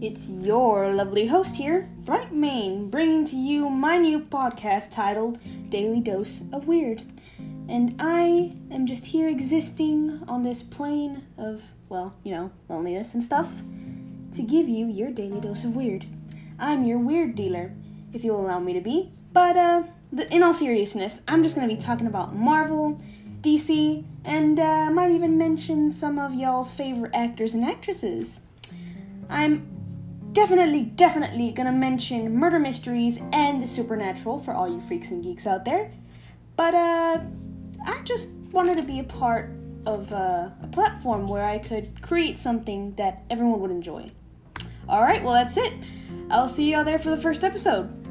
It's your lovely host here, Bright Main, bringing to you my new podcast titled Daily Dose of Weird. And I am just here existing on this plane of, well, you know, loneliness and stuff, to give you your daily dose of weird. I'm your weird dealer, if you'll allow me to be. But, uh, in all seriousness, I'm just gonna be talking about Marvel, DC, and uh, might even mention some of y'all's favorite actors and actresses. I'm definitely, definitely gonna mention murder mysteries and the supernatural for all you freaks and geeks out there. But uh, I just wanted to be a part of uh, a platform where I could create something that everyone would enjoy. All right, well that's it. I'll see y'all there for the first episode.